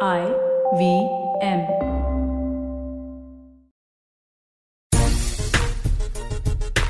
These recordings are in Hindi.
I V M.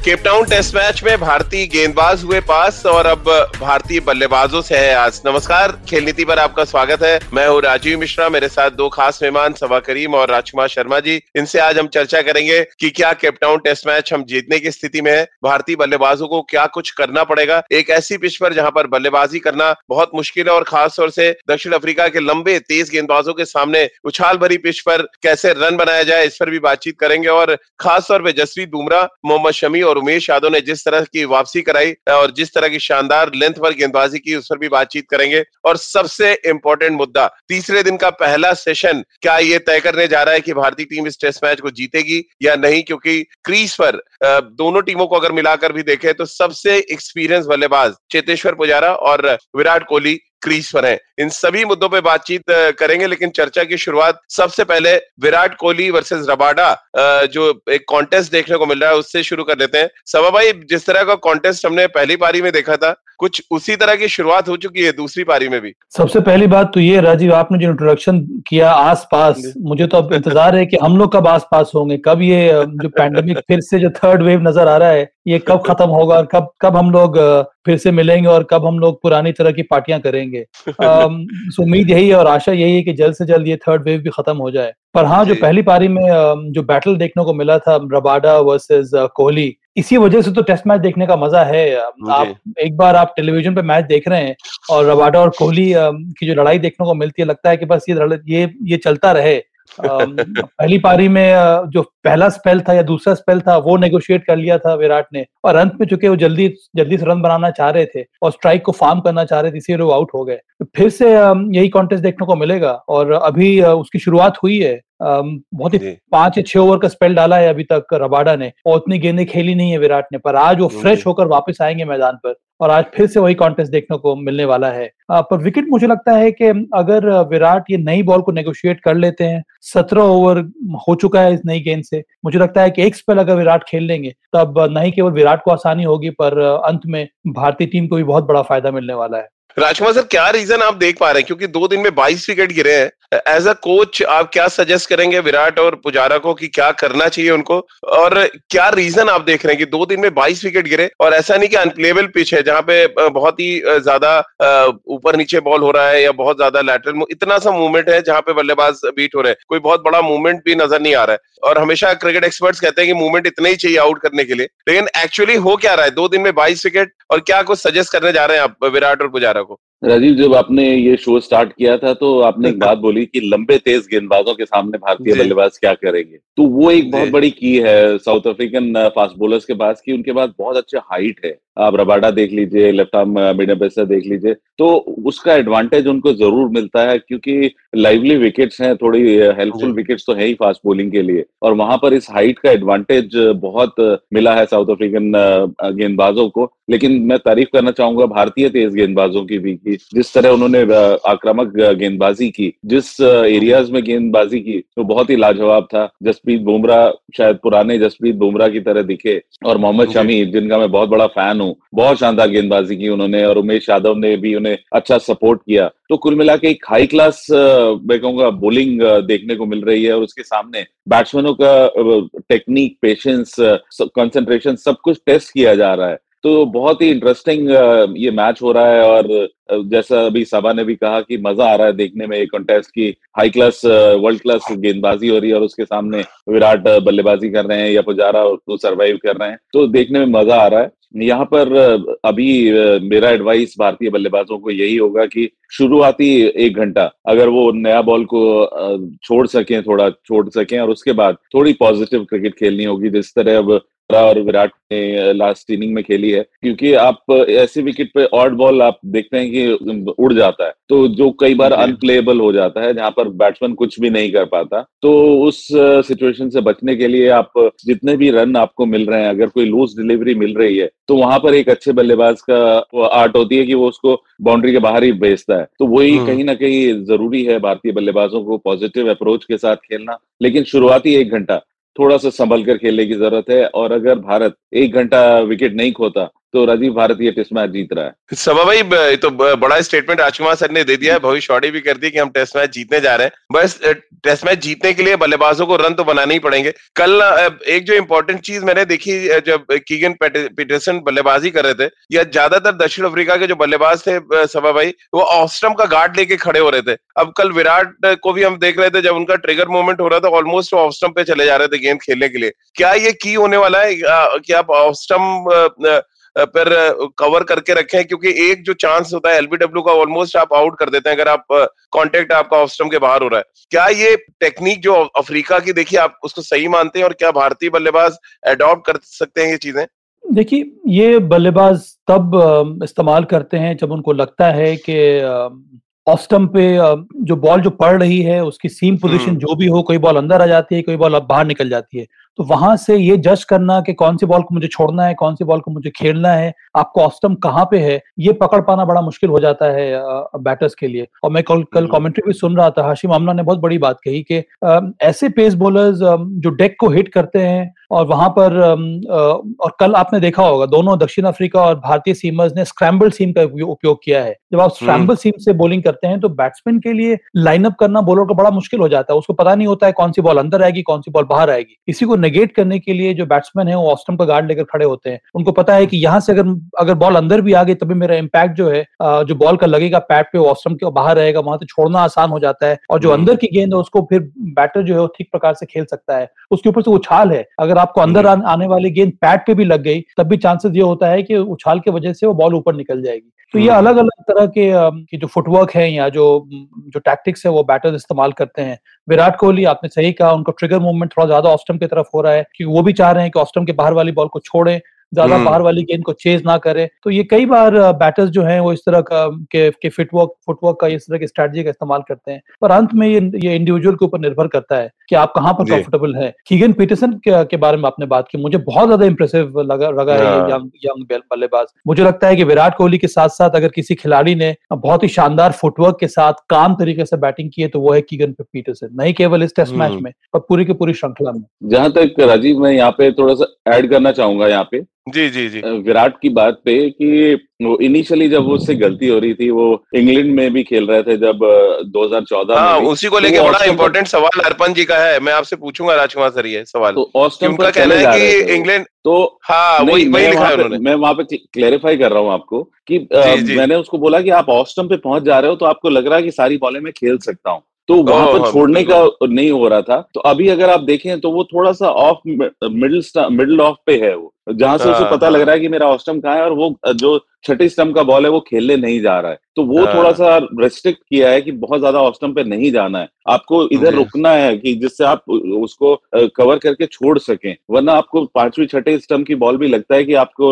Cape Town test match में भारतीय गेंदबाज हुए पास और अब भारतीय बल्लेबाजों से है आज। नमस्कार, खेल नीति पर आपका स्वागत है। मैं हूँ राजीव मिश्रा, मेरे साथ दो खास मेहमान सभा करीम और राजकुमार शर्मा जी। इनसे आज हम चर्चा करेंगे कि क्या केपटाउन टेस्ट मैच हम जीतने की स्थिति में है। भारतीय बल्लेबाजों को क्या कुछ करना पड़ेगा? एक ऐसी पिच पर जहाँ पर बल्लेबाजी करना बहुत मुश्किल है और खासतौर से दक्षिण अफ्रीका के लंबे, तेज गेंदबाजों के सामने उछाल भरी पिच पर कैसे रन बनाया जाए, इस पर भी बातचीत करेंगे। और खासतौर पर जसप्रीत बुमराह, मोहम्मद शमी और उमेश यादव ने जिस तरह की वापसी कराई और जिस तरह की शानदार लेंथ पर गेंदबाजी की, उस पर भी बातचीत करेंगे। और सबसे इंपॉर्टेंट मुद्दा, तीसरे दिन का पहला सेशन क्या ये तय करने जा रहा है कि भारतीय टीम इस टेस्ट मैच को जीतेगी या नहीं? क्योंकि क्रीज पर दोनों टीमों को अगर मिलाकर भी देखें तो सबसे एक्सपीरियंस बल्लेबाज चेतेश्वर पुजारा और विराट कोहली क्रीज पर हैं। इन सभी मुद्दों पे बातचीत करेंगे लेकिन चर्चा की शुरुआत सबसे पहले विराट कोहली वर्सेस रबाडा जो एक कॉन्टेस्ट देखने को मिल रहा है उससे शुरू कर देते हैं। सभा भाई जिस तरह का कॉन्टेस्ट हमने पहली पारी में देखा था कुछ उसी तरह की शुरुआत हो चुकी है दूसरी पारी में भी। सबसे पहली बात तो ये राजीव आपने जो इंट्रोडक्शन किया आस पास मुझे तो अब इंतज़ार है कि हम लोग कब आस पास होंगे कब ये जो पैंडेमिक फिर से जो थर्ड वेव नज़र आ रहा है ये कब खत्म होगा और कब कब हम लोग फिर से मिलेंगे और कब हम लोग पुरानी तरह की पार्टियाँ करेंगे। उम्मीद यही है और आशा यही है कि जल्द से जल्द ये थर्ड वेव भी खत्म हो जाए। पर हाँ जो पहली पारी में जो बैटल देखने को मिला था रबाडा वर्सेस कोहली इसी वजह से तो टेस्ट मैच देखने का मज़ा है। आप एक बार आप टेलीविज़न पे मैच देख रहे हैं और रबाडा और कोहली की जो लड़ाई देखने को मिलती है लगता है कि बस ये ये ये चलता रहे। पहली पारी में जो पहला स्पेल था या दूसरा स्पेल था वो नेगोशिएट कर लिया था विराट ने। और अंत में चुके वो जल्दी जल्दी से रन बनाना चाह रहे थे और स्ट्राइक को फार्म करना चाह रहे थे इसीलिए वो आउट हो गए। तो फिर से यही कॉन्टेस्ट देखने को मिलेगा और अभी उसकी शुरुआत हुई है। बहुत ही पाँच या छह ओवर का स्पेल डाला है अभी तक रबाडा ने और उतनी गेंदें खेली नहीं है विराट ने पर आज वो फ्रेश होकर वापस आएँगे मैदान पर। और आज फिर से वही कॉन्टेस्ट देखने को मिलने वाला है। पर विकेट मुझे लगता है कि अगर विराट ये नई बॉल को नेगोशिएट कर लेते हैं, सत्रह ओवर हो चुका है इस नई गेंद से, मुझे लगता है कि एक स्पेल अगर विराट खेल लेंगे, तब नहीं केवल विराट को आसानी होगी, पर अंत में भारतीय टीम को भी बहुत बड़ा फ़ायदा मिलने वाला है। राजकुमार सर, क्या रीजन आप देख पा रहे हैं? क्योंकि दो दिन में 22 विकेट गिरे हैं। एज अ कोच आप क्या सजेस्ट करेंगे विराट और पुजारा को कि क्या करना चाहिए उनको? और क्या रीजन आप देख रहे हैं कि दो दिन में 22 विकेट गिरे? और ऐसा नहीं कि अनप्लेबल पिच है, जहाँ पे बहुत ही ज़्यादा ऊपर नीचे बॉल हो रहा है या बहुत ज़्यादा लैटरल इतना सा मूवमेंट है जहाँ पे बल्लेबाज बीट हो रहे हैं। कोई बहुत बड़ा मूवमेंट भी नज़र नहीं आ रहा है। और हमेशा क्रिकेट एक्सपर्ट्स कहते हैं कि मूवमेंट इतना ही चाहिए आउट करने के लिए। लेकिन एक्चुअली हो क्या रहा है? दो दिन में बाईस विकेट और क्या कुछ सजेस्ट करने जा रहे हैं आप, विराट और पुजारा को राजीव जब आपने ये शो स्टार्ट किया था तो आपने एक बात बोली कि लंबे तेज गेंदबाजों के सामने भारतीय बल्लेबाज क्या करेंगे? तो वो एक बहुत बड़ी की है साउथ अफ्रीकन फास्ट बॉलर्स के पास की उनके पास बहुत अच्छा हाइट है। आप रबाडा देख लीजिए लेफ़्ट आर्म मीडियम पेसर देख लीजिए तो उसका एडवांटेज उनको ज़रूर मिलता है क्योंकि लाइवली विकेट्स हैं थोड़ी हेल्पफुल विकेट्स तो है ही फास्ट बॉलिंग के लिए। और वहाँ पर इस हाइट का एडवांटेज बहुत मिला है साउथ अफ्रीकन गेंदबाजों को। लेकिन मैं तारीफ़ करना चाहूँगा भारतीय तेज गेंदबाजों की भी की जिस तरह उन्होंने आक्रामक गेंदबाजी की जिस एरियाज़ में गेंदबाजी की तो बहुत ही लाजवाब था। जसप्रीत बुमराह शायद पुराने जसप्रीत बुमराह की तरह दिखे और मोहम्मद शमी जिनका मैं बहुत बड़ा फ़ैन हूँ बहुत शानदार गेंदबाजी की उन्होंने और उमेश यादव ने भी उन्हें अच्छा सपोर्ट किया। तो कुल मिला के एक हाई क्लास मैं कहूँगा बोलिंग देखने को मिल रही है और उसके सामने बैट्समैनों का टेक्निक पेशेंस कंसंट्रेशन सब कुछ टेस्ट किया जा रहा है। तो बहुत ही इंटरेस्टिंग ये मैच हो रहा है और जैसा अभी सभा ने भी कहा कि मज़ा आ रहा है देखने में कॉन्टेस्ट की हाई क्लास वर्ल्ड क्लास गेंदबाजी हो रही है और उसके सामने विराट बल्लेबाजी कर रहे हैं या पुजारा उसको सरवाइव कर रहे हैं। तो देखने में मज़ा आ रहा है। यहाँ पर अभी मेरा एडवाइस भारतीय बल्लेबाजों को यही होगा कि शुरुआती एक घंटा, अगर वो नया बॉल को छोड़ सकें, थोड़ा छोड़ सकें और उसके बाद थोड़ी पॉजिटिव क्रिकेट खेलनी होगी। जिस तरह अब और विराट ने लास्ट इनिंग में खेली है। क्योंकि आप ऐसे विकेट पे ऑड बॉल आप देखते हैं कि उड़ जाता है। तो जो कई बार अनप्लेबल हो जाता है जहाँ पर बैट्समैन कुछ भी नहीं कर पाता। तो उस सिचुएशन से बचने के लिए आप जितने भी रन आपको मिल रहे हैं अगर कोई लूज डिलीवरी मिल रही है तो वहाँ पर एक अच्छे बल्लेबाज का आर्ट होती है कि वो उसको बाउंड्री के बाहर ही भेजता है। तो वही हम्म। कहीं ना कहीं ज़रूरी है भारतीय बल्लेबाजों को पॉजिटिव अप्रोच के साथ खेलना। लेकिन शुरुआती एक घंटा। थोड़ा सा संभल कर खेलने की ज़रूरत है। और अगर भारत एक घंटा विकेट नहीं खोता तो राजीव भारत ये टेस्ट मैच जीत रहा है। सभा भाई तो बड़ा स्टेटमेंट राजकुमार सर ने दे दिया है। भविष्यवाणी भी कर दी कि हम टेस्ट मैच जीतने जा रहे हैं। बस टेस्ट मैच जीतने के लिए बल्लेबाजों को रन तो बनाने ही पड़ेंगे। कल एक जो इंपॉर्टेंट चीज़ मैंने देखी जब कीगन पीटरसन बल्लेबाजी कर रहे थे, या ज़्यादातर दक्षिण अफ्रीका के जो बल्लेबाज थे सभा भाई, वो ऑस्ट्रम का गार्ड लेके खड़े हो रहे थे। अब कल विराट को भी हम देख रहे थे, जब उनका ट्रिगर मूवमेंट हो रहा था ऑलमोस्ट वो ऑस्ट्रम पे चले जा रहे थे गेंद खेलने के लिए। क्या ये की होने वाला है? कि आप ऑस्ट्रम पर कवर करके रखे हैं क्योंकि एक जो चांस होता है एलबीडब्ल्यू का ऑलमोस्ट आप आउट कर देते हैं अगर आप कांटेक्ट आपका ऑस्ट्रम के बाहर हो रहा है। क्या ये टेक्निक जो अफ्रीका की देखिए आप उसको सही मानते हैं और क्या भारतीय बल्लेबाज एडॉप्ट कर सकते हैं ये चीज़ें? देखिए ये बल्लेबाज तब इस्तेमाल करते हैं जब उनको लगता है कि ऑस्टम पे जो बॉल जो पड़ रही है उसकी सीम पोजीशन हम्म। जो भी हो कोई बॉल अंदर आ जाती है कोई बॉल बाहर निकल जाती है। तो वहाँ से ये जज करना कि कौन सी बॉल को मुझे छोड़ना है कौन सी बॉल को मुझे खेलना है आपको ऑस्टम कहाँ पे है ये पकड़ पाना बड़ा मुश्किल हो जाता है बैटर्स के लिए। और मैं कल कल कमेंट्री भी सुन रहा था हाशिम आमना ने बहुत बड़ी बात कही कि ऐसे पेस बॉलर्स जो डेक को हिट करते हैं और वहाँ पर और कल आपने देखा होगा दोनों दक्षिण अफ्रीका और भारतीय सीमर्स ने स्क्रैम्बल सीम का उपयोग किया है। जब आप स्क्रैम्बल हम्म। सीम से बॉलिंग करते हैं तो बैट्समैन के लिए लाइनअप करना बॉलर को बड़ा मुश्किल हो जाता है। उसको पता नहीं होता है कौन सी बॉल अंदर आएगी कौन सी बॉल बाहर आएगी। इसी को नेगेट करने के लिए जो बैट्समैन है वो ऑस्टम का गार्ड लेकर खड़े होते हैं। उनको पता है कि यहाँ से अगर अगर बॉल अंदर भी आ गई तभी मेरा इम्पैक्ट जो है जो बॉल का लगेगा पैड पे ऑस्टम के बाहर रहेगा वहाँ से छोड़ना आसान हो जाता है। और जो हम्म। अंदर की गेंद है उसको फिर बैटर जो है वो ठीक प्रकार से खेल सकता है। उसके ऊपर से उछाल है। अगर आपको अंदर हम्म। आने वाली गेंद पैड पे भी लग गई तब भी चांसेस ये होता है कि उछाल की वजह से वो बॉल ऊपर निकल जाएगी। तो ये अलग अलग तरह के की जो फुटवर्क है या जो जो टैक्टिक्स है वो बैटर्स इस्तेमाल करते हैं। विराट कोहली, आपने सही कहा, उनको ट्रिगर मूवमेंट थोड़ा ज़्यादा ऑस्टम की तरफ़ हो रहा है क्योंकि वो भी चाह रहे हैं कि ऑस्टम के बाहर वाली बॉल को छोड़ें। ज़्यादा हम्म। बाहर वाली गेंद को चेज ना करे। तो ये कई बार बैटर्स जो हैं वो इस तरह का के, के फिटवर्क फुटवर्क का इस तरह की स्ट्रेटजी का इस्तेमाल करते हैं। पर अंत में ये ये इंडिविजुअल के ऊपर निर्भर करता है कि आप कहाँ पर कंफर्टेबल है। कीगन पीटरसन के, के बारे में आपने बात की। मुझे बहुत ज़्यादा इंप्रेसिव लगा लगा है यंग यंग बल्लेबाज। मुझे लगता है कि विराट कोहली के साथ साथ अगर किसी खिलाड़ी ने बहुत ही शानदार फुटवर्क के साथ काम तरीके से बैटिंग की है तो वो है कीगन पीटरसन नहीं केवल इस टेस्ट मैच हम्म। में पर पूरी की पूरी श्रृंखला में। जहाँ तक राजीव मैं यहाँ पे थोड़ा सा ऐड करना चाहूँगा यहाँ पे। जी जी जी। विराट की बात पे कि वो इनिशियली जब उससे गलती हो रही थी वो इंग्लैंड में भी खेल रहे थे जब 2014 हाँ, में उसी को लेके बड़ा इम्पोर्टेंट सवाल अर्पण जी का है। मैं आपसे पूछूँगा राजकुमार सर ये सवाल। तो का कहना है कि इंग्लैंड तो हाँ वही वही लिखा है उन्होंने। मैं वहाँ पे क्लेरिफाई कर रहा हूँ आपको कि. मैंने उसको बोला कि आप ऑस्टम पे पहुँच जा रहे हो तो आपको लग रहा है कि सारी बॉलें मैं खेल सकता हूँ। तो वहाँ पर छोड़ने का नहीं हो रहा था। तो अभी अगर आप देखें तो वो थोड़ा सा ऑफ़ मिडिल मिडिल ऑफ़ पे है वो। जहाँ से उसे हाँ, पता लग हाँ। रहा है कि मेरा ऑस्टम कहाँ है और वो जो छठी स्टम्प का बॉल है वो खेलने नहीं जा रहा है। तो वो हाँ। थोड़ा सा रेस्ट्रिक्ट किया है कि बहुत ज़्यादा ऑस्टम पे नहीं जाना है। आपको इधर रुकना है कि जिससे आप उसको कवर करके छोड़ सकें। वरना आपको पांचवी छठे स्टम्प की बॉल भी लगता है कि आपको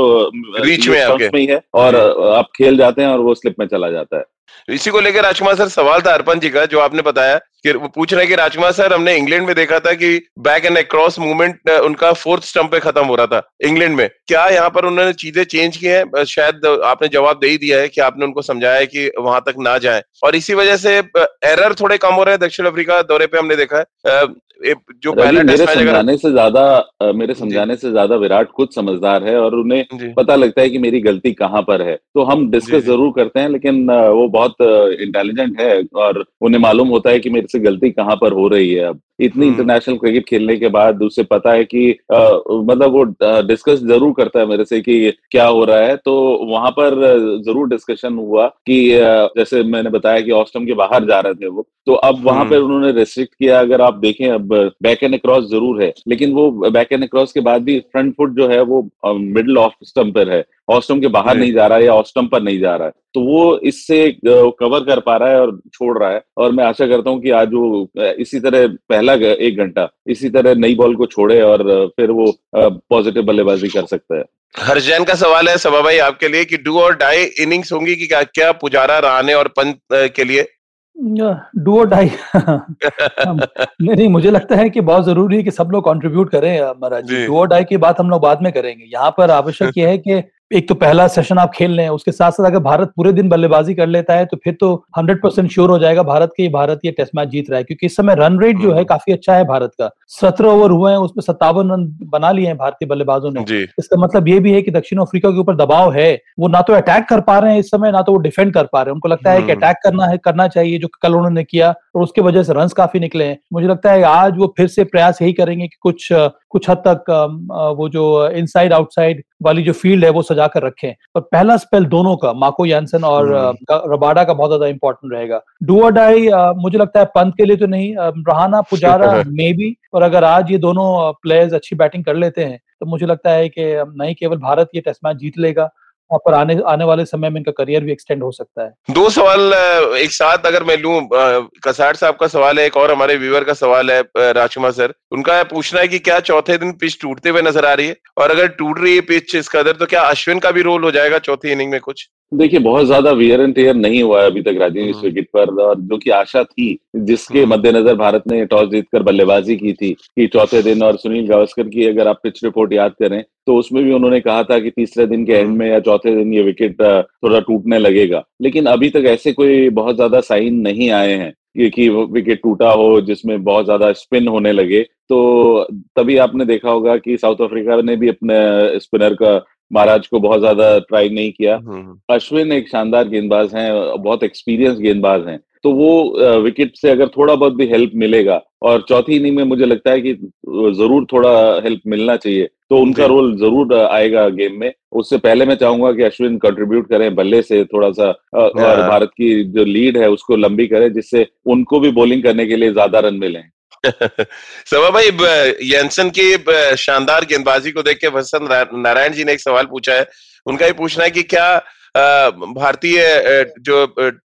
रीच में, में ही है और आप खेल जाते हैं और वो स्लिप में चला जाता है। इसी को लेकर राजकुमार सर सवाल था अर्पण जी का जो आपने बताया कि वो पूछ रहे हैं कि राजकुमार सर हमने इंग्लैंड में देखा था कि बैक एंड अक्रॉस मूवमेंट उनका फोर्थ स्टंप पे खत्म हो रहा था इंग्लैंड में। क्या यहाँ पर उन्होंने चीज़ें चेंज की हैं? शायद आपने जवाब दे ही दिया है कि आपने उनको समझाया है कि वहाँ तक ना जाए। और इसी वजह से एरर थोड़े कम हो रहे हैं दक्षिण अफ्रीका दौरे पे हमने देखा है। जो पहले मेरे समझाने से ज़्यादा मेरे समझाने से ज़्यादा विराट खुद समझदार है और उन्हें पता लगता है कि मेरी गलती कहाँ पर है। तो हम डिस्कस ज़रूर करते हैं लेकिन वो बहुत इंटेलिजेंट है और उन्हें मालूम होता है कि मेरे से गलती कहाँ पर हो रही है अब। इतनी इंटरनेशनल हम्म। क्रिकेट खेलने के बाद उसे पता है कि आ, मतलब वो डिस्कस ज़रूर करता है मेरे से कि क्या हो रहा है। तो वहाँ पर ज़रूर डिस्कशन हुआ कि जैसे मैंने बताया कि ऑस्टम के बाहर जा रहे थे वो। तो अब वहाँ हम्म। पर उन्होंने रेस्ट्रिक्ट किया। अगर आप देखें अब बैक एंड क्रॉस ज़रूर है। लेकिन वो बैक एंड क्रॉस के बाद भी फ्रंट फुट जो है वो मिडल ऑफ़ स्टम्पर है। ऑस्टम के बाहर नहीं जा रहा है या ऑस्टम पर नहीं जा रहा है। तो वो इससे कवर कर पा रहा है और छोड़ रहा है। और मैं आशा करता हूँ कि आज वो इसी तरह पहला एक घंटा इसी तरह नई बॉल को छोड़े और फिर वो पॉजिटिव बल्लेबाजी कर सकता है। हर्षजैन का सवाल है सभा भाई आपके लिए कि डू और डाई इनिंग्स होंगी कि क्या क्या पुजारा रहाने और पंत के लिए? डू और डाई नहीं नहीं मुझे लगता है कि बहुत ज़रूरी है कि सब लोग कंट्रीब्यूट करें महाराज डू और डाई की बात हम लोग बाद में करेंगे। यहाँ पर आवश्यक यह है कि एक तो पहला सेशन आप खेल लें उसके साथ साथ अगर भारत पूरे दिन बल्लेबाजी कर लेता है तो फिर तो हंड्रेड परसेंट श्योर हो जाएगा भारत की भारत ये टेस्ट मैच जीत रहा है क्योंकि इस समय रन रेट जो है हम्म। काफ़ी अच्छा है भारत का। सत्रह ओवर हुए हैं उसमें सत्तावन रन बना लिए हैं भारतीय बल्लेबाजों ने। इसका मतलब ये भी है कि दक्षिण अफ्रीका के ऊपर दबाव है वो ना तो अटैक कर पा रहे हैं इस समय ना तो वो डिफेंड कर पा रहे हैं। उनको लगता है कि अटैक हम्म। करना है करना चाहिए जो कल उन्होंने किया और उसकी वजह से रन काफ़ी निकले हैं। मुझे लगता है आज वो फिर से प्रयास यही करेंगे कि कुछ कुछ हद तक वो जो इनसाइड आउटसाइड वाली जो फ़ील्ड है वो सजा कर रखें। और पहला स्पेल दोनों का माको यानसन और हम्म। रबाडा का बहुत ज़्यादा इंपॉर्टेंट रहेगा। डू डाई मुझे लगता है पंत के लिए तो नहीं रहाना पुजारा मे बी और अगर आज ये दोनों प्लेयर्स अच्छी बैटिंग कर लेते हैं तो मुझे लगता है कि नहीं केवल भारत ये टेस्ट मैच जीत लेगा। पर आने आने वाले समय में इनका करियर भी एक्सटेंड हो सकता है। दो सवाल एक साथ अगर मैं लू कसार साहब का सवाल है, एक और हमारे व्यूअर का सवाल है राजकुमार सर। उनका पूछना है कि क्या चौथे दिन पिच टूटते हुए नज़र आ रही है? और अगर टूट रही है पिच इस कदर तो क्या अश्विन का भी रोल हो जाएगा चौथी इनिंग में कुछ? देखिए बहुत ज़्यादा वियर एंड टेयर नहीं हुआ है अभी तक राजीव इस विकेट पर और जो कि आशा थी जिसके हम्म। मद्देनजर भारत ने टॉस जीतकर बल्लेबाजी की थी कि चौथे दिन और सुनील गावस्कर की अगर आप पिच रिपोर्ट याद करें तो उसमें भी उन्होंने कहा था कि तीसरे दिन के एंड हम्म। में या चौथे दिन ये विकेट थोड़ा टूटने लगेगा लेकिन अभी तक ऐसे कोई बहुत ज़्यादा साइन नहीं आए हैं कि विकेट टूटा हो जिसमें बहुत ज़्यादा स्पिन होने लगे तो तभी आपने देखा होगा कि साउथ अफ्रीका ने भी अपने स्पिनर का महाराज को बहुत ज़्यादा ट्राई नहीं किया। हम्म, हम्म। अश्विन एक शानदार गेंदबाज हैं बहुत एक्सपीरियंस गेंदबाज हैं। तो वो विकेट से अगर थोड़ा बहुत भी हेल्प मिलेगा और चौथी इनिंग में मुझे लगता है कि ज़रूर थोड़ा हेल्प मिलना चाहिए तो उनका रोल ज़रूर आएगा गेम में। उससे पहले मैं चाहूँगा कि अश्विन कंट्रीब्यूट करें बल्ले से थोड़ा सा और हाँ। भारत की जो लीड है उसको लंबी करें जिससे उनको भी बॉलिंग करने के लिए ज़्यादा रन मिले। सवा भाई येंसन की शानदार गेंदबाजी को देख के वसंत नारायण जी ने एक सवाल पूछा है। उनका ये पूछना है कि क्या भारतीय जो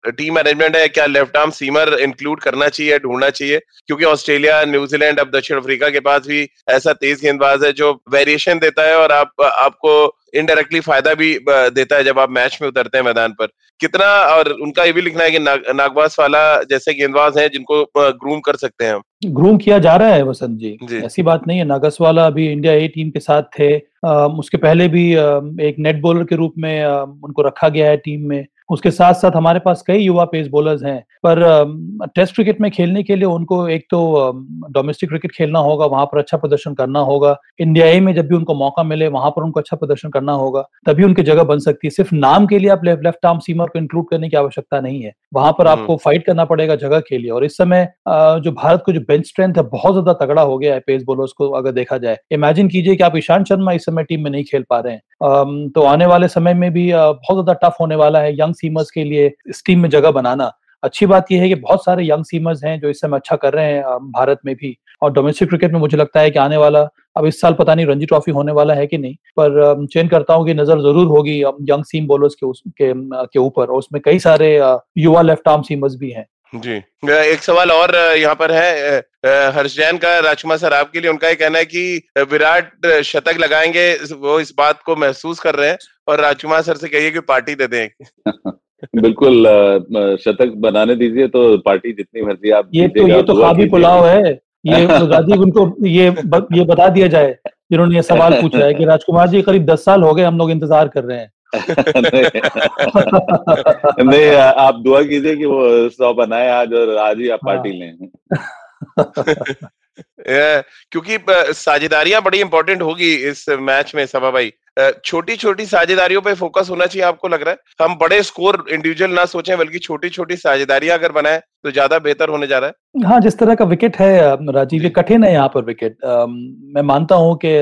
टीम मैनेजमेंट है क्या लेफ़्ट आर्म सीमर इंक्लूड करना चाहिए ढूंढना चाहिए? क्योंकि ऑस्ट्रेलिया न्यूजीलैंड अब दक्षिण अफ्रीका के पास भी ऐसा तेज गेंदबाज है जो वेरिएशन देता है और आप आपको इनडायरेक्टली फ़ायदा भी देता है जब आप मैच में उतरते हैं मैदान पर। कितना और उनका ये भी लिखना है कि नाग, नागवास वाला जैसे गेंदबाज हैं जिनको ग्रूम कर सकते हैं ग्रूम किया जा रहा है वसंत जी, जी। ऐसी बात नहीं है। नागसवाला अभी इंडिया ए टीम के साथ थे। आ, उसके पहले भी आ, एक नेट बॉलर के रूप में आ, उनको रखा गया है टीम में। उसके साथ साथ हमारे पास कई युवा पेस बॉलर्स हैं पर टेस्ट क्रिकेट में खेलने के लिए उनको एक तो डोमेस्टिक क्रिकेट खेलना होगा वहाँ पर अच्छा प्रदर्शन करना होगा। इंडिया ए में जब भी उनको मौका मिले वहाँ पर उनको अच्छा प्रदर्शन करना होगा तभी उनकी जगह बन सकती है। सिर्फ़ नाम के लिए आप लेफ़्ट आर्म सीमर को इंक्लूड करने की आवश्यकता नहीं है। वहाँ पर आपको फाइट हम्म। करना पड़ेगा जगह के लिए। और इस समय जो भारत को जो बेंच स्ट्रेंथ है बहुत ज़्यादा तगड़ा हो गया है पेस बॉलर्स को अगर देखा जाए। इमेजिन कीजिए कि आप ईशांत शर्मा इस समय टीम में नहीं खेल पा रहे हैं। तो आने वाले समय में भी बहुत ज़्यादा टफ होने वाला है। यंग सीमर्स के लिए इस टीम में जगह बनाना। अच्छी बात यह है कि बहुत सारे यंग सीमर्स हैं जो इस समय अच्छा कर रहे हैं भारत में भी। और डोमेस्टिक क्रिकेट में मुझे लगता है कि आने वाला, अब इस साल पता नहीं रणजी ट्रॉफी होने वाला है कि नहीं, पर चयन करता हूँ कि नज़र ज़रूर होगी यंग सीम बॉलर्स के उस, के ऊपर। और उसमें कई सारे युवा लेफ़्ट आर्म सीमर्स भी हैं। जी। एक सवाल और यहाँ पर है हर्ष जैन का, राजकुमार सर आपके लिए उनका ये कहना है कि विराट शतक लगाएँगे, वो इस बात को महसूस कर रहे हैं। और राजकुमार सर से कहिए कि पार्टी दे दें बिल्कुल शतक बनाने दीजिए तो पार्टी जितनी मर्ज़ी आप ये तो ये तो खाबी पुलाव है। ये राजीव उनको ये ब, ये बता दिया जाए जिन्होंने ये सवाल पूछा है कि राजकुमार जी करीब दस साल हो गए हम लोग इंतज़ार कर रहे हैं। नहीं, नहीं आप दुआ कीजिए कि वो सौ बनाए आज और आज ही आप पार्टी हाँ। लें। क्योंकि साझेदारियाँ बड़ी इंपॉर्टेंट होगी इस मैच में सभा भाई। छोटी छोटी साझेदारियों पे फोकस होना चाहिए आपको लग रहा है? हम बड़े स्कोर इंडिविजुअल ना सोचें बल्कि छोटी छोटी साझेदारियाँ अगर बनाए तो ज़्यादा बेहतर होने जा रहा है। हाँ जिस तरह का विकेट है राजीव ये कठिन है यहाँ पर विकेट आ, मैं मानता हूँ कि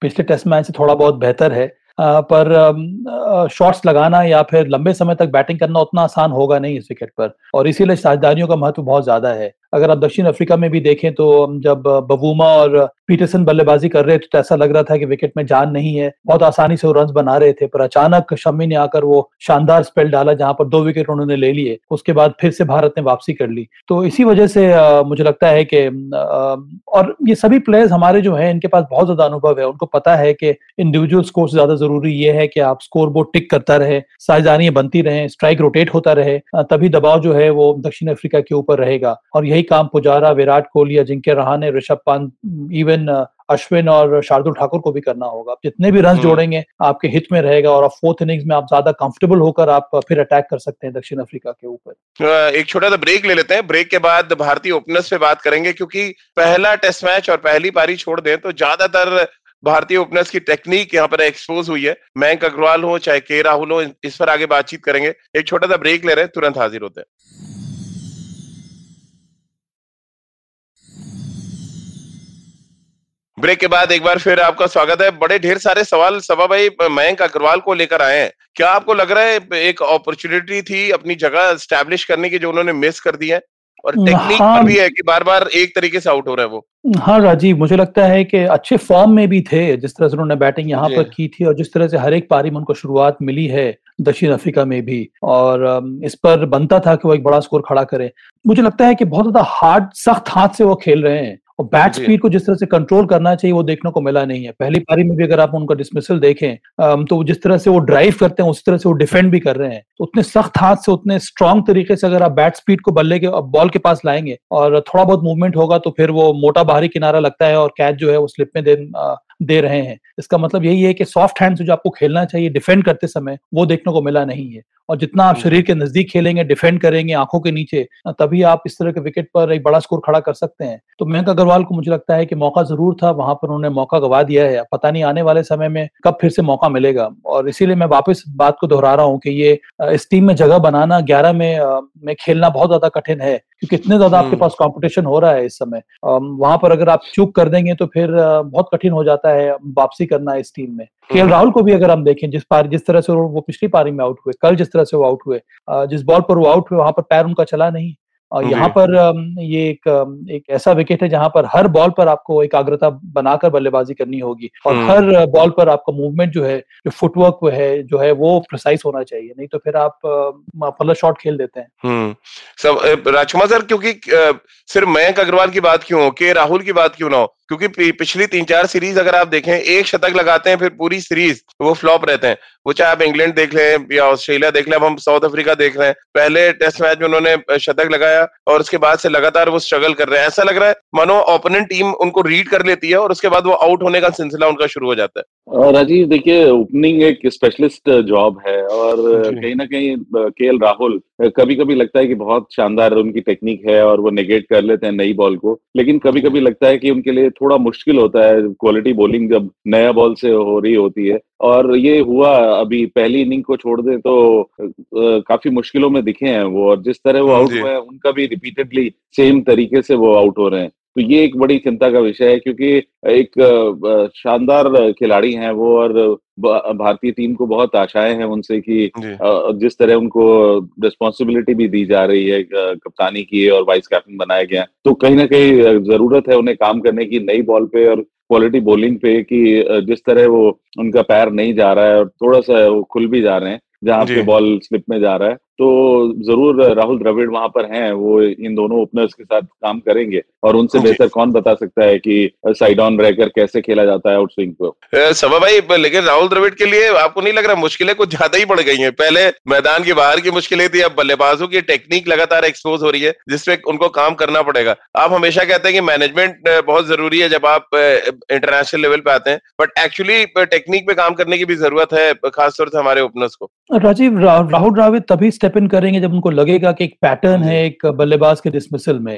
पिछले टेस्ट मैच से थोड़ा बहुत बेहतर है। आ, पर शॉट्स लगाना या फिर लंबे समय तक बैटिंग करना उतना आसान होगा नहीं इस विकेट पर। और इसीलिए साझेदारियों का महत्व बहुत ज़्यादा है। अगर आप दक्षिण अफ्रीका में भी देखें तो जब बबूमा और पीटरसन बल्लेबाजी कर रहे थे तो ऐसा लग रहा था कि विकेट में जान नहीं है। बहुत आसानी से वो रन बना रहे थे, पर अचानक शमी ने आकर वो शानदार स्पेल डाला जहाँ पर दो विकेट उन्होंने ले लिए, उसके बाद फिर से भारत ने वापसी कर ली। तो इसी वजह से मुझे लगता है कि और ये सभी प्लेयर्स हमारे जो है, इनके पास बहुत ज़्यादा अनुभव है। उनको पता है कि इंडिविजुअल स्कोर से ज़्यादा ज़रूरी ये है कि आप स्कोर बोर्ड टिक करता रहे, साझेदारियाँ बनती रहे स्ट्राइक रोटेट होता रहे तभी दबाव जो है वो दक्षिण अफ्रीका के ऊपर रहेगा। और यही यही काम पुजारा विराट कोहली अजिंक्य रहाणे ऋषभ पंत इवन अश्विन और शार्दुल ठाकुर को भी करना होगा। आप जितने भी रन हम्म। जोड़ेंगे आपके हित में रहेगा और फोर्थ इनिंग्स में आप ज़्यादा कंफर्टेबल होकर आप फिर अटैक कर सकते हैं दक्षिण अफ्रीका के ऊपर। एक छोटा सा ब्रेक ले लेते हैं। ब्रेक के बाद भारतीय ओपनर्स पे बात करेंगे क्योंकि पहला टेस्ट मैच और पहली पारी छोड़ दें तो ज़्यादातर भारतीय ओपनर्स की टेक्निक यहाँ पर एक्सपोज हुई है। मयंक अग्रवाल हो चाहे के राहुल हो इस पर आगे बातचीत करेंगे। एक छोटा सा ब्रेक ले रहे हैं तुरंत हाजिर होते हैं। ब्रेक के बाद एक बार फिर आपका स्वागत है। बड़े ढेर सारे सवाल सभा भाई मयंक अग्रवाल को लेकर आए हैं। क्या आपको लग रहा है एक अपॉर्चुनिटी थी अपनी जगह स्टैब्लिश करने की जो उन्होंने मिस कर दी है? और टेक्निक हाँ। भी है कि बार बार एक तरीके से आउट हो रहे हैं वो। हाँ राजीव मुझे लगता है कि अच्छे फॉर्म में भी थे जिस तरह से उन्होंने बैटिंग यहाँ पर की थी और जिस तरह से हर एक पारी में उनको शुरुआत मिली है दक्षिण अफ्रीका में भी। और इस पर बनता था कि वो एक बड़ा स्कोर खड़ा करे। मुझे लगता है कि बहुत ज़्यादा हार्ड सख्त हाथ से वो खेल रहे हैं। और बैट स्पीड को जिस तरह से कंट्रोल करना चाहिए वो देखने को मिला नहीं है। पहली पारी में भी अगर आप उनका डिसमिसल देखें तो जिस तरह से वो ड्राइव करते हैं उस तरह से वो डिफेंड भी कर रहे हैं। तो उतने सख्त हाथ से उतने स्ट्रांग तरीके से अगर आप बैट स्पीड को बल्ले के बॉल के पास लाएँगे और थोड़ा बहुत मूवमेंट होगा तो फिर वो मोटा बाहरी किनारा लगता है और कैच जो है वो स्लिप में दे दे रहे हैं। इसका मतलब यही है कि सॉफ्ट हैंड से जो आपको खेलना चाहिए डिफेंड करते समय वो देखने को मिला नहीं है। और जितना आप हम्म। शरीर के नज़दीक खेलेंगे डिफेंड करेंगे आँखों के नीचे तभी आप इस तरह के विकेट पर एक बड़ा स्कोर खड़ा कर सकते हैं। तो मयंक अग्रवाल को मुझे लगता है कि मौका ज़रूर था वहाँ पर उन्होंने मौका गवा दिया है। पता नहीं आने वाले समय में कब फिर से मौका मिलेगा। और इसीलिए मैं वापस बात को दोहरा रहा हूँ कि ये इस टीम में जगह बनाना ग्यारह में में खेलना बहुत ज़्यादा कठिन है। क्योंकि इतने ज़्यादा आपके हम्म। पास कंपटीशन हो रहा है इस समय वहाँ पर अगर आप चूक कर देंगे तो फिर बहुत कठिन हो जाता है वापसी करना इस टीम में के हम्म। राहुल को भी अगर हम देखें जिस पार जिस तरह से वो पिछली पारी में आउट हुए कल जिस तरह से वो आउट हुए जिस बॉल पर वो आउट हुए वहाँ पर पैर उनका चला नहीं और यहाँ पर ये एक एक ऐसा विकेट है जहाँ पर हर बॉल पर आपको एकाग्रता बनाकर बल्लेबाजी करनी होगी और हम्म। हर बॉल पर आपका मूवमेंट जो है जो फुटवर्क है जो है वो प्रिसाइज होना चाहिए। नहीं तो फिर आप पल्ला शॉट खेल देते हैं। हम्म सब राजकुमार सर क्योंकि सिर्फ़ मयंक अग्रवाल की बात क्यों हो? के राहुल की बात क्यों ना हो? क्योंकि पिछली तीन चार सीरीज़ अगर आप देखें एक शतक लगाते हैं फिर पूरी सीरीज़ वो फ्लॉप रहते हैं। वो चाहे आप इंग्लैंड देख लें या ऑस्ट्रेलिया देख लें अब हम साउथ अफ्रीका देख रहे हैं। पहले टेस्ट मैच में उन्होंने शतक लगाया और उसके बाद से लगातार वो स्ट्रगल कर रहे हैं। ऐसा लग रहा है मानो ओपोनेंट टीम उनको रीड कर लेती है और उसके बाद वो आउट होने का सिलसिला उनका शुरू हो जाता है। राजीव देखिए ओपनिंग एक स्पेशलिस्ट जॉब है और कहीं ना कहीं के राहुल कभी कभी लगता है कि बहुत शानदार उनकी टेक्निक है और वो नेगेट कर लेते हैं नई बॉल को। लेकिन कभी कभी लगता है कि उनके लिए थोड़ा मुश्किल होता है क्वालिटी बॉलिंग जब नया बॉल से हो रही होती है और ये हुआ अभी पहली इनिंग को छोड़ दें तो काफ़ी मुश्किलों में दिखे हैं वो और जिस तरह वो आउट। हुए हैं उनका भी रिपीटेडली सेम तरीके से वो आउट हो रहे हैं तो ये एक बड़ी चिंता का विषय है क्योंकि एक शानदार खिलाड़ी हैं वो और भारतीय टीम को बहुत आशाएँ हैं उनसे कि जिस तरह उनको रिस्पॉन्सिबिलिटी भी दी जा रही है कप्तानी की और वाइस कैप्टन बनाया गया तो कहीं ना कहीं ज़रूरत है उन्हें काम करने की नई बॉल पे और क्वालिटी बॉलिंग पे कि जिस तरह वो उनका पैर नहीं जा रहा है और थोड़ा सा वो खुल भी जा रहे हैं जहाँ। पे बॉल स्लिप में जा रहा है तो ज़रूर राहुल द्रविड़ वहाँ पर हैं वो इन दोनों ओपनर्स के साथ काम करेंगे। और उनसे बेहतर कौन बता सकता है कि साइड ऑन रहकर कैसे खेला जाता है आउट स्विंग को सभा भाई लेकिन राहुल द्रविड़ के लिए आपको नहीं लग रहा मुश्किलें कुछ ज़्यादा ही बढ़ गई हैं? पहले मैदान के बाहर की मुश्किलें थी अब बल्लेबाजों की टेक्निक लगातार एक्सपोज हो रही है जिसपे उनको काम करना पड़ेगा। आप हमेशा कहते हैं कि मैनेजमेंट बहुत ज़रूरी है जब आप इंटरनेशनल लेवल पे आते हैं बट एक्चुअली टेक्निक पे काम करने की भी ज़रूरत है खासतौर से हमारे ओपनर्स को। राजीव राहुल द्रविड़ तभी स्टेप इन करेंगे जब उनको लगेगा कि एक पैटर्न है एक बल्लेबाज के डिसमिसल में।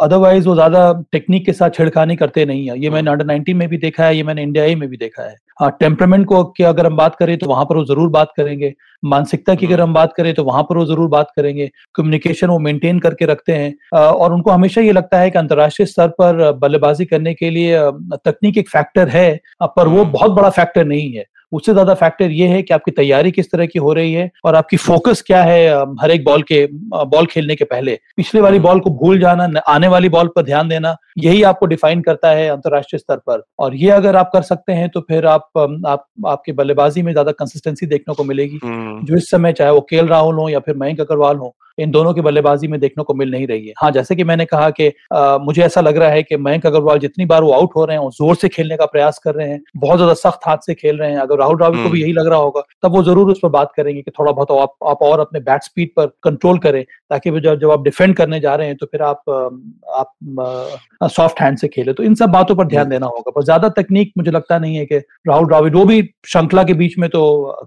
अदरवाइज़ वो ज़्यादा टेक्निक के साथ छेड़खानी करते नहीं है। ये मैंने अंडर 19 में भी देखा है ये मैंने इंडिया ए में भी देखा है। हाँ टेम्परामेंट को की अगर हम बात करें तो वहाँ पर वो ज़रूर बात करेंगे। मानसिकता की अगर हम बात करें तो वहाँ पर वो ज़रूर बात करेंगे। कम्युनिकेशन वो मेंटेन करके रखते हैं। और उनको हमेशा ये लगता है कि अंतर्राष्ट्रीय स्तर पर बल्लेबाजी करने के लिए तकनीक एक फैक्टर है पर वो हम्म। बहुत बड़ा फैक्टर नहीं है। उससे ज़्यादा फैक्टर ये है कि आपकी तैयारी किस तरह की हो रही है और आपकी फोकस क्या है हर एक बॉल के बॉल खेलने के पहले। पिछले वाली बॉल को भूल जाना आने वाली बॉल पर ध्यान देना यही आपको डिफाइन करता है अंतर्राष्ट्रीय स्तर पर। और ये अगर आप कर सकते हैं तो फिर आप आप आपकी बल्लेबाजी में ज़्यादा कंसिस्टेंसी देखने को मिलेगी। हम्म, जो इस समय चाहे वो के राहुल हो या फिर मयंक अग्रवाल हो इन दोनों की बल्लेबाजी में देखने को मिल नहीं रही है। हाँ जैसे कि मैंने कहा कि मुझे ऐसा लग रहा है कि मयंक अग्रवाल जितनी बार वो आउट हो रहे हैं ज़ोर से खेलने का प्रयास कर रहे हैं बहुत ज़्यादा सख्त हाथ से खेल रहे हैं। अगर राहुल द्राविड को भी हम्म। यही लग रहा होगा तब वो ज़रूर उस पर बात करेंगे कि थोड़ा बहुत आप, आप और अपने बैट स्पीड पर कंट्रोल करें ताकि जब जब आप डिफेंड करने जा रहे हैं तो फिर आप आप सॉफ्ट हैंड से खेले। तो इन सब बातों पर ध्यान हम्म। देना होगा। पर ज़्यादा तकनीक मुझे लगता नहीं है कि राहुल द्राविड वो भी श्रृंखला के बीच में तो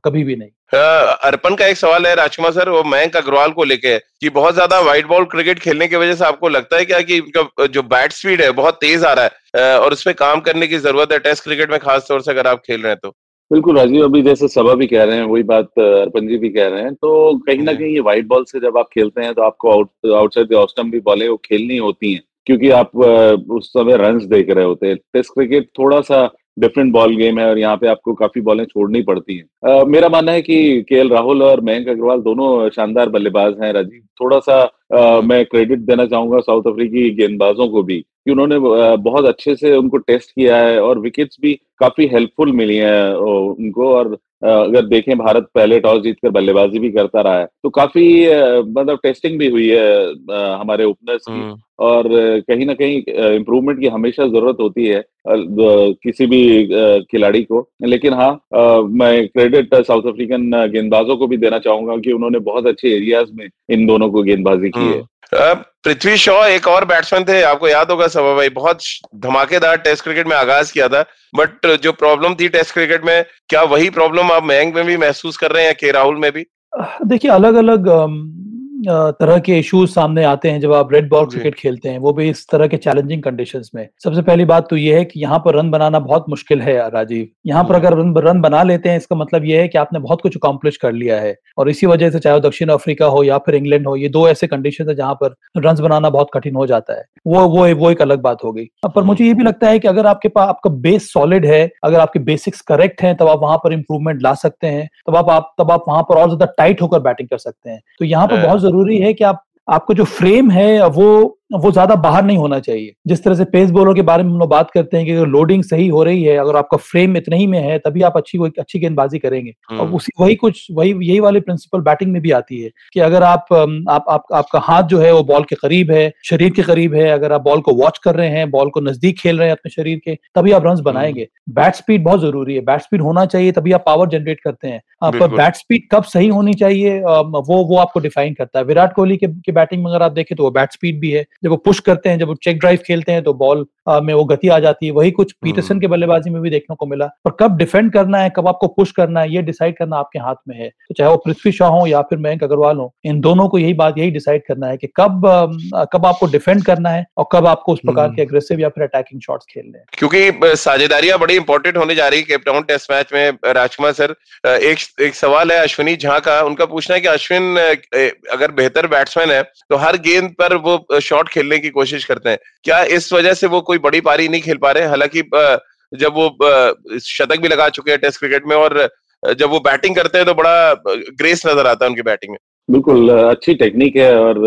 कभी भी नहीं। अर्पण का एक सवाल है राजकुमार सर वो मयंक अग्रवाल को लेके कि बहुत ज़्यादा व्हाइट बॉल क्रिकेट खेलने की वजह से आपको लगता है क्या कि उनका जो बैट स्पीड है बहुत तेज आ रहा है और उसमें काम करने की ज़रूरत है टेस्ट क्रिकेट में खास तौर से अगर आप खेल रहे हैं तो? बिल्कुल राजीव अभी जैसे सभा भी कह रहे हैं वही बात अर्पण जी भी कह रहे हैं तो कहीं ना कहीं ये व्हाइट बॉल से जब आप खेलते हैं तो आपको आउट आउटसाइड ऑस्टम भी बॉलें वो खेलनी होती हैं क्योंकि आप उस समय रन देख रहे होते हैं। टेस्ट क्रिकेट थोड़ा सा डिफरेंट बॉल गेम है और यहाँ पे आपको काफ़ी बॉलें छोड़नी पड़ती हैं। uh, मेरा मानना है कि के राहुल और मयंक अग्रवाल दोनों शानदार बल्लेबाज हैं राजीव। थोड़ा सा uh, मैं क्रेडिट देना चाहूँगा साउथ अफ्रीकी गेंदबाजों को भी कि उन्होंने बहुत अच्छे से उनको टेस्ट किया है और विकेट्स भी काफ़ी हेल्पफुल मिली हैं उनको और अगर देखें भारत पहले टॉस जीतकर बल्लेबाजी भी करता रहा है तो काफ़ी मतलब टेस्टिंग भी हुई है हमारे ओपनर्स की हम्म। और कहीं ना कहीं इम्प्रूवमेंट की हमेशा ज़रूरत होती है किसी भी खिलाड़ी को लेकिन हाँ मैं क्रेडिट साउथ अफ्रीकन गेंदबाजों को भी देना चाहूँगा कि उन्होंने बहुत अच्छे एरियाज़ में इन दोनों को गेंदबाजी की है हम्म। पृथ्वी शॉ एक और बैट्समैन थे, आपको याद होगा सभा भाई, बहुत धमाकेदार टेस्ट क्रिकेट में आगाज़ किया था बट जो प्रॉब्लम थी टेस्ट क्रिकेट में, क्या वही प्रॉब्लम आप मयंक में भी महसूस कर रहे हैं के राहुल में भी? देखिए अलग अलग तरह के इश्यूज़ सामने आते हैं जब आप रेड बॉल क्रिकेट खेलते हैं वो भी इस तरह के चैलेंजिंग कंडीशंस में। सबसे पहली बात तो ये है कि यहाँ पर रन बनाना बहुत मुश्किल है राजीव। यहाँ पर अगर रन रन बना लेते हैं इसका मतलब ये है कि आपने बहुत कुछ अकॉम्प्लिश कर लिया है। और इसी वजह से चाहे वो दक्षिण अफ्रीका हो या फिर इंग्लैंड हो ये दो ऐसे कंडीशन है जहाँ पर रन बनाना बहुत कठिन हो जाता है। वो वो वो एक अलग बात हो गई पर मुझे ये भी लगता है कि अगर आपके पास आपका बेस सॉलिड है अगर आपके बेसिक्स करेक्ट हैं तब आप वहाँ पर इंप्रूवमेंट ला सकते हैं तब आप तब आप वहाँ पर और ज़्यादा टाइट होकर बैटिंग कर सकते हैं। तो यहाँ पर बहुत ज़रूरी है कि आप आपको जो फ्रेम है वो वो ज़्यादा बाहर नहीं होना चाहिए। जिस तरह से पेस बॉलर के बारे में हम लोग बात करते हैं कि अगर लोडिंग सही हो रही है अगर आपका फ्रेम इतने ही में है तभी आप अच्छी अच्छी गेंदबाजी करेंगे। और हम्म। उसी वही कुछ वही यही वाले प्रिंसिपल बैटिंग में भी आती है कि अगर आप आप, आप आपका हाथ जो है वो बॉल के करीब है शरीर के करीब है अगर आप बॉल को वॉच कर रहे हैं बॉल को नज़दीक खेल रहे हैं अपने शरीर के तभी आप रन बनाएँगे। बैट स्पीड बहुत ज़रूरी है। बैट स्पीड होना चाहिए तभी आप पावर जनरेट करते हैं। पर बैट स्पीड कब सही होनी चाहिए वो वो आपको डिफाइन करता है। विराट कोहली के बैटिंग में अगर आप देखें तो वो बैट स्पीड भी है। जब वो पुश करते हैं जब वो चेक ड्राइव खेलते हैं तो बॉल में वो गति आ जाती है। वही कुछ पीटरसन के बल्लेबाजी में भी देखने को मिला। और कब डिफेंड करना है कब आपको पुश करना है ये डिसाइड करना आपके हाथ में है। तो चाहे वो पृथ्वी शाह हो या फिर मयंक अग्रवाल हो इन दोनों को यही बात यही डिसाइड करना है कि कब कब आपको डिफेंड करना है और कब आपको उस प्रकार के अग्रेसिव या फिर अटैकिंग शॉट्स खेलने हैं। क्योंकि साझेदारियाँ बड़ी इंपॉर्टेंट होने जा रही है। केपटाउन टेस्ट मैच में राजकुमार सर एक एक सवाल है अश्विनी झा का। उनका पूछना है कि अश्विन अगर बेहतर बैट्समैन है तो हर गेंद पर वो शॉट खेलने की कोशिश करते हैं। क्या इस वजह से वो कोई बड़ी पारी नहीं खेल पा रहे, हालाँकि जब वो शतक भी लगा चुके हैं टेस्ट क्रिकेट में और जब वो बैटिंग करते हैं तो बड़ा ग्रेस नज़र आता है उनकी बैटिंग में। बिल्कुल, अच्छी टेक्निक है और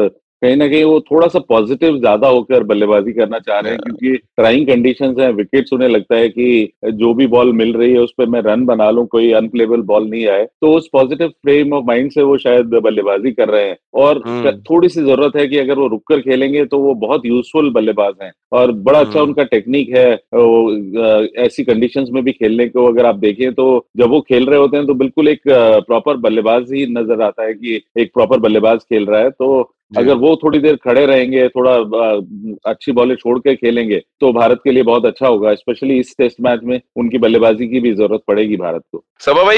कहीं ना कहीं वो थोड़ा सा पॉजिटिव ज़्यादा होकर बल्लेबाजी करना चाह रहे हैं क्योंकि ट्राइंग कंडीशन है विकेट्स उन्हें लगता है कि जो भी बॉल मिल रही है उस पर मैं रन बना लूँ कोई अनप्लेबल बॉल नहीं आए। तो उस पॉजिटिव फ्रेम ऑफ़ माइंड से वो शायद बल्लेबाजी कर रहे हैं। और हम्म। थोड़ी सी ज़रूरत है कि अगर वो रुक कर खेलेंगे तो वो बहुत यूजफुल बल्लेबाज हैं। और बड़ा अच्छा हम्म। उनका टेक्निक है ऐसी कंडीशन में भी खेलने को अगर आप देखें तो जब वो खेल रहे होते हैं तो बिल्कुल एक प्रॉपर बल्लेबाज ही नज़र आता है कि एक प्रॉपर बल्लेबाज खेल रहा है। तो अगर वो थोड़ी देर खड़े रहेंगे थोड़ा अच्छी बॉलें छोड़ के खेलेंगे तो भारत के लिए बहुत अच्छा होगा स्पेशली इस टेस्ट मैच में उनकी बल्लेबाजी की भी ज़रूरत पड़ेगी भारत को। सबा भाई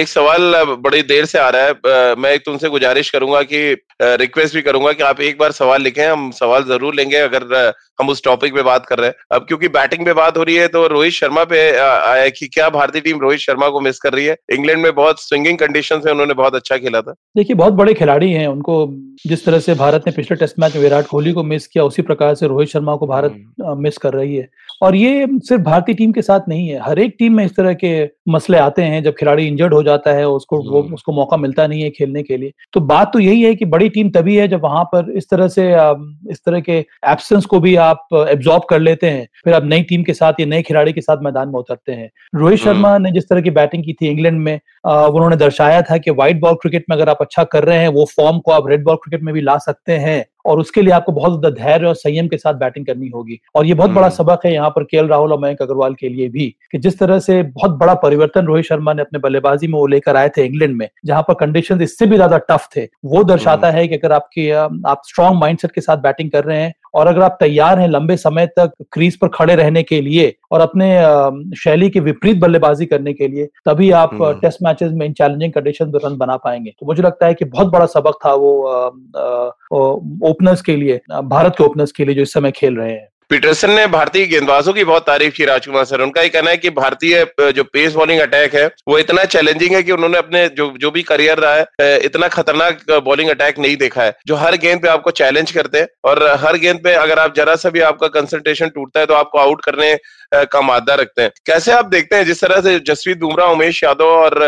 एक सवाल बड़ी देर से आ रहा है मैं एक तुमसे गुजारिश करूँगा कि रिक्वेस्ट भी करूँगा कि आप एक बार सवाल लिखें हम सवाल ज़रूर लेंगे अगर हम उस टॉपिक पे बात कर रहे हैं। अब क्योंकि बैटिंग पे बात हो रही है तो रोहित शर्मा पे आया कि क्या भारतीय टीम रोहित शर्मा को मिस कर रही है? इंग्लैंड में बहुत स्विंगिंग कंडीशन है उन्होंने बहुत अच्छा खेला था। देखिए बहुत बड़े खिलाड़ी हैं उनको जिस जिस तरह से भारत ने पिछले टेस्ट मैच में विराट कोहली को मिस किया उसी प्रकार से रोहित शर्मा को भारत मिस कर रही है। और ये सिर्फ़ भारतीय टीम के साथ नहीं है। हर एक टीम में इस तरह के मसले आते हैं जब खिलाड़ी इंजर्ड हो जाता है उसको वो उसको मौका मिलता नहीं है खेलने के लिए। तो बात तो यही है कि बड़ी टीम तभी है जब वहाँ पर इस तरह से इस तरह के एब्सेंस को भी आप एब्जॉर्ब कर लेते हैं। फिर आप नई टीम के साथ या नए खिलाड़ी के साथ मैदान में उतरते हैं। रोहित शर्मा ने जिस तरह की बैटिंग की थी इंग्लैंड में उन्होंने दर्शाया था कि व्हाइट बॉल क्रिकेट में अगर आप अच्छा कर रहे हैं वो फॉर्म को आप रेड बॉल क्रिकेट में भी ला सकते हैं। और उसके लिए आपको बहुत ज़्यादा धैर्य और संयम के साथ बैटिंग करनी होगी और ये बहुत बड़ा हम्म। सबक है यहाँ पर के राहुल और मयंक अग्रवाल के लिए भी कि जिस तरह से बहुत बड़ा परिवर्तन रोहित शर्मा ने अपने बल्लेबाजी में वो लेकर आए थे इंग्लैंड में जहाँ पर कंडीशन इससे भी ज़्यादा टफ थे वो दर्शाता हम्म। है कि अगर आपकी आप स्ट्रॉन्ग माइंडसेट के साथ बैटिंग कर रहे हैं और अगर आप तैयार हैं लंबे समय तक क्रीज पर खड़े रहने के लिए और अपने शैली के विपरीत बल्लेबाजी करने के लिए तभी आप टेस्ट हम्म। मैचेस में इन चैलेंजिंग कंडीशन में रन बना पाएँगे तो मुझे लगता है कि बहुत बड़ा सबक था वो ओपनर्स के लिए भारत के ओपनर्स के लिए जो इस समय खेल रहे हैं पीटरसन ने भारतीय गेंदबाजों की बहुत तारीफ़ की, राजकुमार सर। उनका ये कहना है कि भारतीय जो पेस बॉलिंग अटैक है, वो इतना चैलेंजिंग है कि उन्होंने अपने जो जो भी करियर रहा है इतना खतरनाक बॉलिंग अटैक नहीं देखा है, जो हर गेंद पे आपको चैलेंज करते हैं। और हर गेंद पे अगर आप जरा सा भी आपका कंसंट्रेशन टूटता है तो आपको आउट करने का मादा रखते हैं। कैसे आप देखते हैं, जिस तरह से जसवीत बुमराह, उमेश यादव और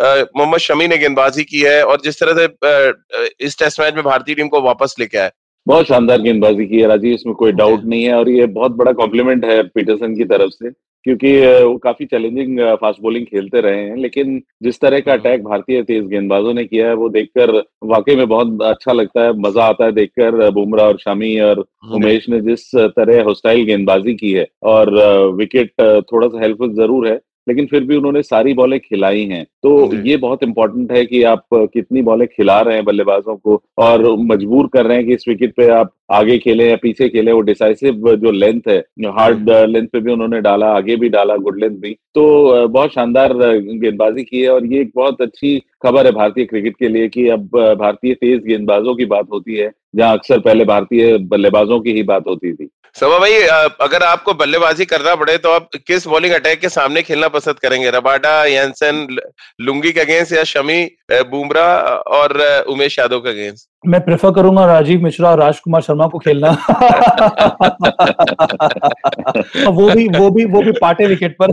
मोहम्मद शमी ने गेंदबाजी की है, और जिस तरह से इस टेस्ट मैच में भारतीय टीम को वापस लेके आए बहुत शानदार गेंदबाजी की है राजीव इसमें कोई डाउट नहीं है और ये बहुत बड़ा कॉम्प्लीमेंट है पीटरसन की तरफ़ से क्योंकि वो काफ़ी चैलेंजिंग फास्ट बॉलिंग खेलते रहे हैं लेकिन जिस तरह का अटैक। भारतीय तेज गेंदबाजों ने किया है वो देखकर वाकई में बहुत अच्छा लगता है मज़ा आता है देखकर बुमराह और शामी और उमेश ने जिस तरह हॉस्टाइल गेंदबाजी की है और विकेट थोड़ा सा हेल्पफुल ज़रूर है लेकिन फिर भी उन्होंने सारी बॉलें खिलाई हैं। तो ये बहुत इंपॉर्टेंट है कि आप कितनी बॉलें खिला रहे हैं बल्लेबाजों को और मजबूर कर रहे हैं कि इस विकेट पे आप आगे खेले या पीछे खेले। वो डिसाइसिव जो लेंथ है हार्ड लेंथ पे भी उन्होंने डाला आगे भी डाला गुड लेंथ भी। तो बहुत शानदार गेंदबाजी की है और ये एक बहुत अच्छी खबर है भारतीय क्रिकेट के लिए कि अब भारतीय तेज गेंदबाजों की बात होती है। जहाँ अक्सर पहले भारतीय बल्लेबाजों की ही बात होती थी। सभा भाई अगर आपको बल्लेबाजी करना पड़े तो आप किस बॉलिंग अटैक के सामने खेलना पसंद करेंगे? रबाडा यानसन लुंगी के अगेंस्ट या शमी बुमराह और उमेश यादव के गेंस मैं प्रेफर करूँगा राजीव मिश्रा और राजकुमार शर्मा को खेलना। वो भी वो भी वो भी पाटे विकेट पर।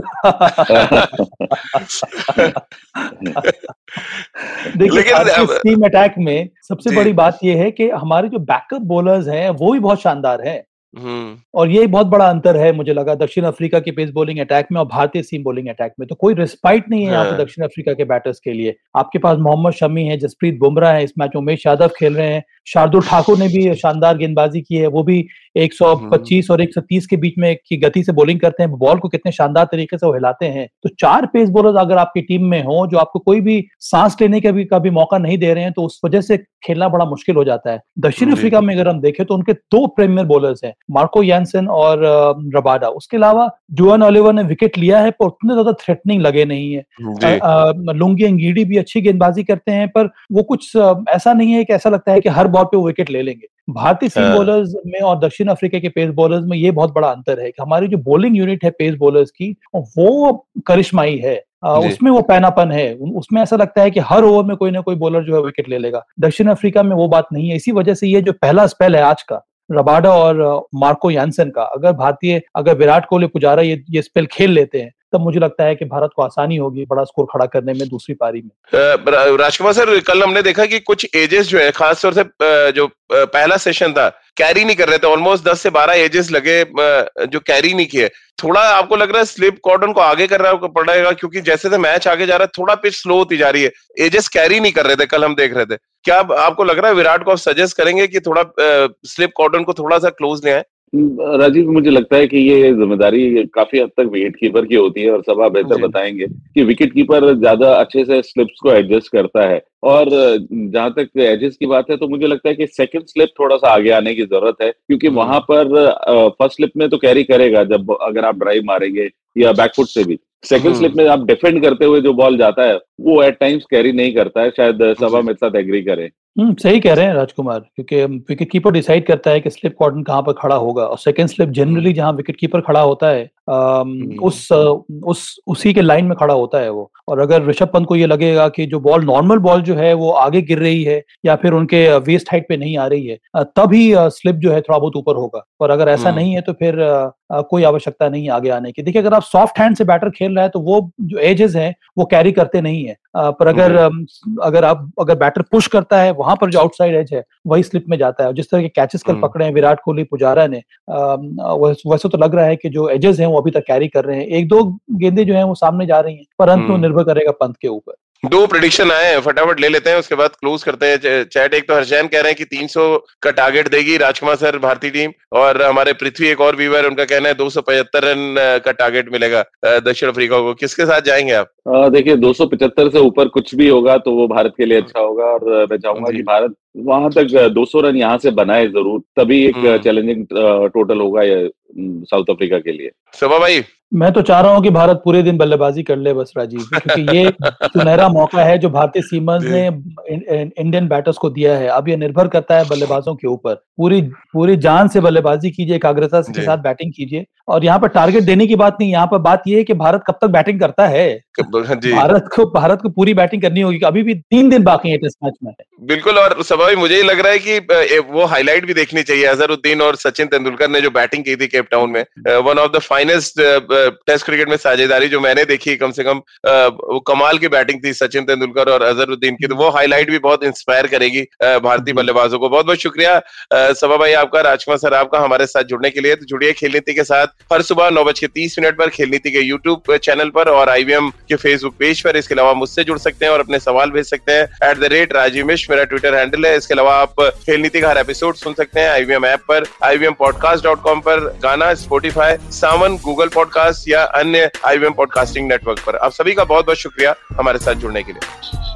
देखिए टीम अटैक में सबसे बड़ी बात यह है कि हमारे जो बैकअप बॉलर्स हैं वो भी बहुत शानदार हैं। और ये बहुत बड़ा अंतर है मुझे लगा दक्षिण अफ्रीका के पेस बॉलिंग अटैक में और भारतीय सीम बॉलिंग अटैक में। तो कोई रिस्पाइट नहीं है यहाँ पे हाँ। दक्षिण अफ्रीका के बैटर्स के लिए। आपके पास मोहम्मद शमी है जसप्रीत बुमराह है इस मैच में उमेश यादव खेल रहे हैं। शार्दुल ठाकुर ने भी शानदार गेंदबाजी की है वो भी 125 और 130 के बीच में की गति से बॉलिंग करते हैं। बॉल को कितने शानदार तरीके से वो हिलाते हैं। तो चार पेस बॉलर अगर आपकी टीम में हो जो आपको कोई भी सांस लेने का भी कभी मौका नहीं दे रहे हैं तो उस वजह से खेलना बड़ा मुश्किल हो जाता है। दक्षिण अफ्रीका में अगर हम देखें तो उनके दो प्रीमियर बॉलर्स हैं मार्को यानसन और रबाडा। उसके अलावा जुआन ओलिवर ने विकेट लिया है पर उतने ज़्यादा थ्रेटनिंग लगे नहीं है। लुंगी अंगीडी भी अच्छी गेंदबाजी करते हैं पर वो कुछ ऐसा नहीं है कि ऐसा लगता है कि हर बॉल पे वो विकेट ले लेंगे। भारतीय सीम बॉलर्स में और दक्षिण अफ्रीका के पेस बॉलर्स में ये बहुत बड़ा अंतर है कि हमारी जो बॉलिंग यूनिट है पेस बॉलर्स की वो करिश्माई है। उसमें वो पैनापन है। उसमें ऐसा लगता है कि हर ओवर में कोई ना कोई बॉलर जो है विकेट ले लेगा। दक्षिण अफ्रीका में वो बात नहीं है। इसी वजह से ये जो पहला स्पेल है आज का रबाडा और मार्को यानसन का अगर भारतीय अगर विराट कोहली पुजारा ये ये स्पेल खेल लेते हैं तब मुझे लगता है कि भारत को आसानी होगी बड़ा स्कोर खड़ा करने में दूसरी पारी में। राजकुमार सर, कल हमने देखा कि कुछ एजेस जो है, खासतौर से जो पहला सेशन था कैरी नहीं कर रहे थे ऑलमोस्ट दस से बारह एजेस लगे जो कैरी नहीं किए। थोड़ा आपको लग रहा है स्लिप कॉर्डन को आगे करना पड़ेगा क्योंकि जैसे से मैच आगे जा रहा है, थोड़ा पिच स्लो होती जा रही है। एजेस कैरी नहीं कर रहे थे, कल हम देख रहे थे। क्या आपको लग रहा है विराट को आप सजेस्ट करेंगे कि थोड़ा स्लिप कॉर्डन को थोड़ा सा क्लोज ले आए? राजीव मुझे लगता है कि ये ज़िम्मेदारी काफ़ी हद तक विकेट कीपर की होती है और सभा बेहतर बताएँगे कि विकेट कीपर ज़्यादा अच्छे से स्लिप्स को एडजस्ट करता है। और जहाँ तक एजेस की बात है तो मुझे लगता है कि सेकंड स्लिप थोड़ा सा आगे आने की ज़रूरत है क्योंकि। वहाँ पर फ़र्स्ट स्लिप में तो कैरी करेगा जब अगर आप ड्राइव मारेंगे या बैकफुट से भी। Second slip hmm. में आप डिफेंड करते हुए जो बॉल जाता है वो एट टाइम्स कैरी नहीं करता है शायद सभा मेरे साथ एग्री करें। हम्म सही कह रहे हैं राजकुमार, क्योंकि विकेट कीपर डिसाइड करता है कि स्लिप कॉर्डन कहाँ पर खड़ा होगा और सेकंड स्लिप जनरली जहाँ विकेट कीपर खड़ा होता है उस उस उसी के लाइन में खड़ा होता है वो और अगर ऋषभ पंत को ये लगेगा कि जो बॉल नॉर्मल बॉल जो है वो आगे गिर रही है या फिर उनके वेस्ट हाइट पे नहीं आ रही है तभी स्लिप जो है थोड़ा बहुत ऊपर होगा और अगर ऐसा हम्म। नहीं है तो फिर कोई आवश्यकता नहीं आगे आने की देखिए अगर आप सॉफ्ट हैंड से बैटर खेल रहे हैं तो वो जो एजेस हैं वो कैरी करते नहीं है पर अगर हम्म। अगर आप अगर बैटर पुश करता है वहाँ पर जो आउटसाइड एज है वही स्लिप में जाता है जिस तरह के कैचेस कल हम्म। पकड़े हैं विराट कोहली पुजारा ने वैसे तो लग रहा है कि जो एजेस हैं वो अभी तक कैरी कर रहे हैं। एक दो गेंदे जो है वो सामने जा रही है परंतु निर्भर करेगा पंत के ऊपर। दो प्रिडिक्शन आए हैं फटाफट ले लेते हैं उसके बाद क्लोज करते हैं। चैट एक तो हर्षैन कह रहे हैं कि 300 का टारगेट देगी राजकुमार सर भारतीय टीम और हमारे पृथ्वी एक और व्यूवर उनका कहना है दो सौ पचहत्तर रन का टारगेट मिलेगा दक्षिण अफ्रीका को। किसके साथ जाएँगे आप? देखिए 275 से ऊपर कुछ भी होगा तो वो भारत के लिए अच्छा होगा और मैं चाहूँगा कि भारत वहाँ तक 200 रन यहाँ से बनाए ज़रूर तभी एक चैलेंजिंग टोटल होगा साउथ अफ्रीका के लिए। सभा भाई मैं तो चाह रहा हूँ कि भारत पूरे दिन बल्लेबाजी कर ले बस राजीव क्योंकि ये सुनहरा मौका है जो भारतीय सीमर्स ने इंडियन बैटर्स को दिया है। अब ये निर्भर करता है बल्लेबाजों के ऊपर। पूरी पूरी जान से बल्लेबाजी कीजिए एकाग्रता के साथ बैटिंग कीजिए। और यहाँ पर टारगेट देने की बात नहीं यहाँ पर बात ये है कि भारत कब तक बैटिंग करता है? हाँ भारत को भारत को पूरी बैटिंग करनी होगी अभी भी तीन दिन बाकी है टेस्ट मैच में। बिल्कुल और सभा मुझे ही लग रहा है कि वो हाईलाइट भी देखनी चाहिए। अजहरुद्दीन और सचिन तेंदुलकर ने जो बैटिंग की थी केप टाउन में one of the finest test cricket में साझेदारी जो मैंने देखी कम से कम वो कमाल की बैटिंग थी सचिन तेंदुलकर और अजहरुद्दीन की। तो वो हाईलाइट भी बहुत इंस्पायर करेगी भारतीय। बल्लेबाजों को। बहुत बहुत शुक्रिया सभा भाई आपका राजकुमार सर आपका हमारे साथ जुड़ने के लिए। तो जुड़िए खेल नीति के साथ। हर सुबह नौ बज के तीस मिनट पर खेल नीति के यूट्यूब चैनल पर और आईवीएम के फेसबुक पेज पर। इसके अलावा मुझसे जुड़ सकते हैं और अपने सवाल भेज सकते हैं। At the rate Rajeev Mishra, मेरा ट्विटर हैंडल है। इसके अलावा आप खेल नीति का हर एपिसोड सुन सकते हैं आईवीएम ऐप पर आईवीएम पॉडकास्ट डॉट कॉम पर, गाना स्पोटीफाई सावन गूगल पॉडकास्ट या अन्य आईवीएम पॉडकास्टिंग नेटवर्क पर। आप सभी का बहुत बहुत शुक्रिया हमारे साथ जुड़ने के लिए।